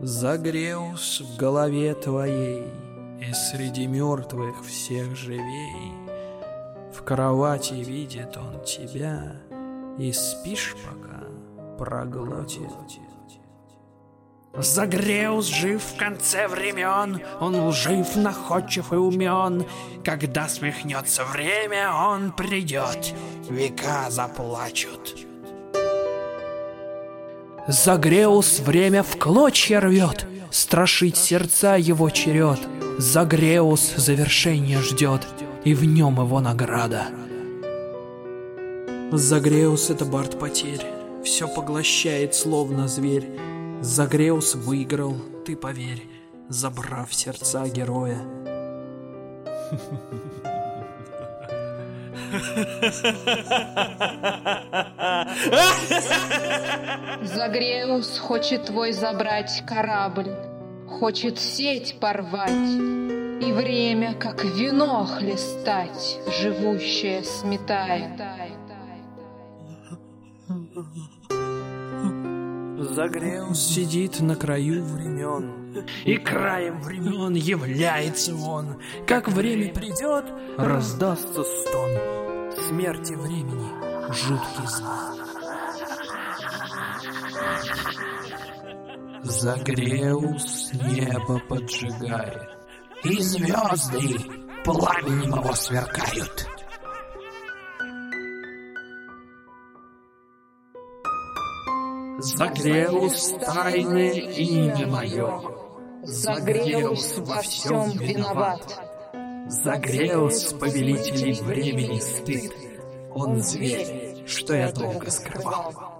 Загреус в голове твоей, И среди мертвых всех живей. В кровати видит он тебя, И спишь пока проглотит. Загреус жив в конце времен, он лжив, находчив и умен. Когда смехнется время, он придет, века заплачут. Загреус время в клочья рвет, страшить сердца его черед. Загреус завершение ждет, и в нем его награда. Загреус — это бард потерь, все поглощает, словно зверь. Загреус выиграл, ты поверь, забрав сердца героя. Загреус хочет твой забрать корабль, Хочет сеть порвать, И время, как вино хлестать, Живущее сметает. Загреус сидит на краю времен, И краем времен является он. Как время придет, раздастся стон Смерти времени жуткий знак. Загреус небо поджигает, И звезды пламенем его сверкают. Загреус тайное имя мое. Загреус во всем виноват. Загреус повелителей времени стыд. Он зверь, что я долго скрывал.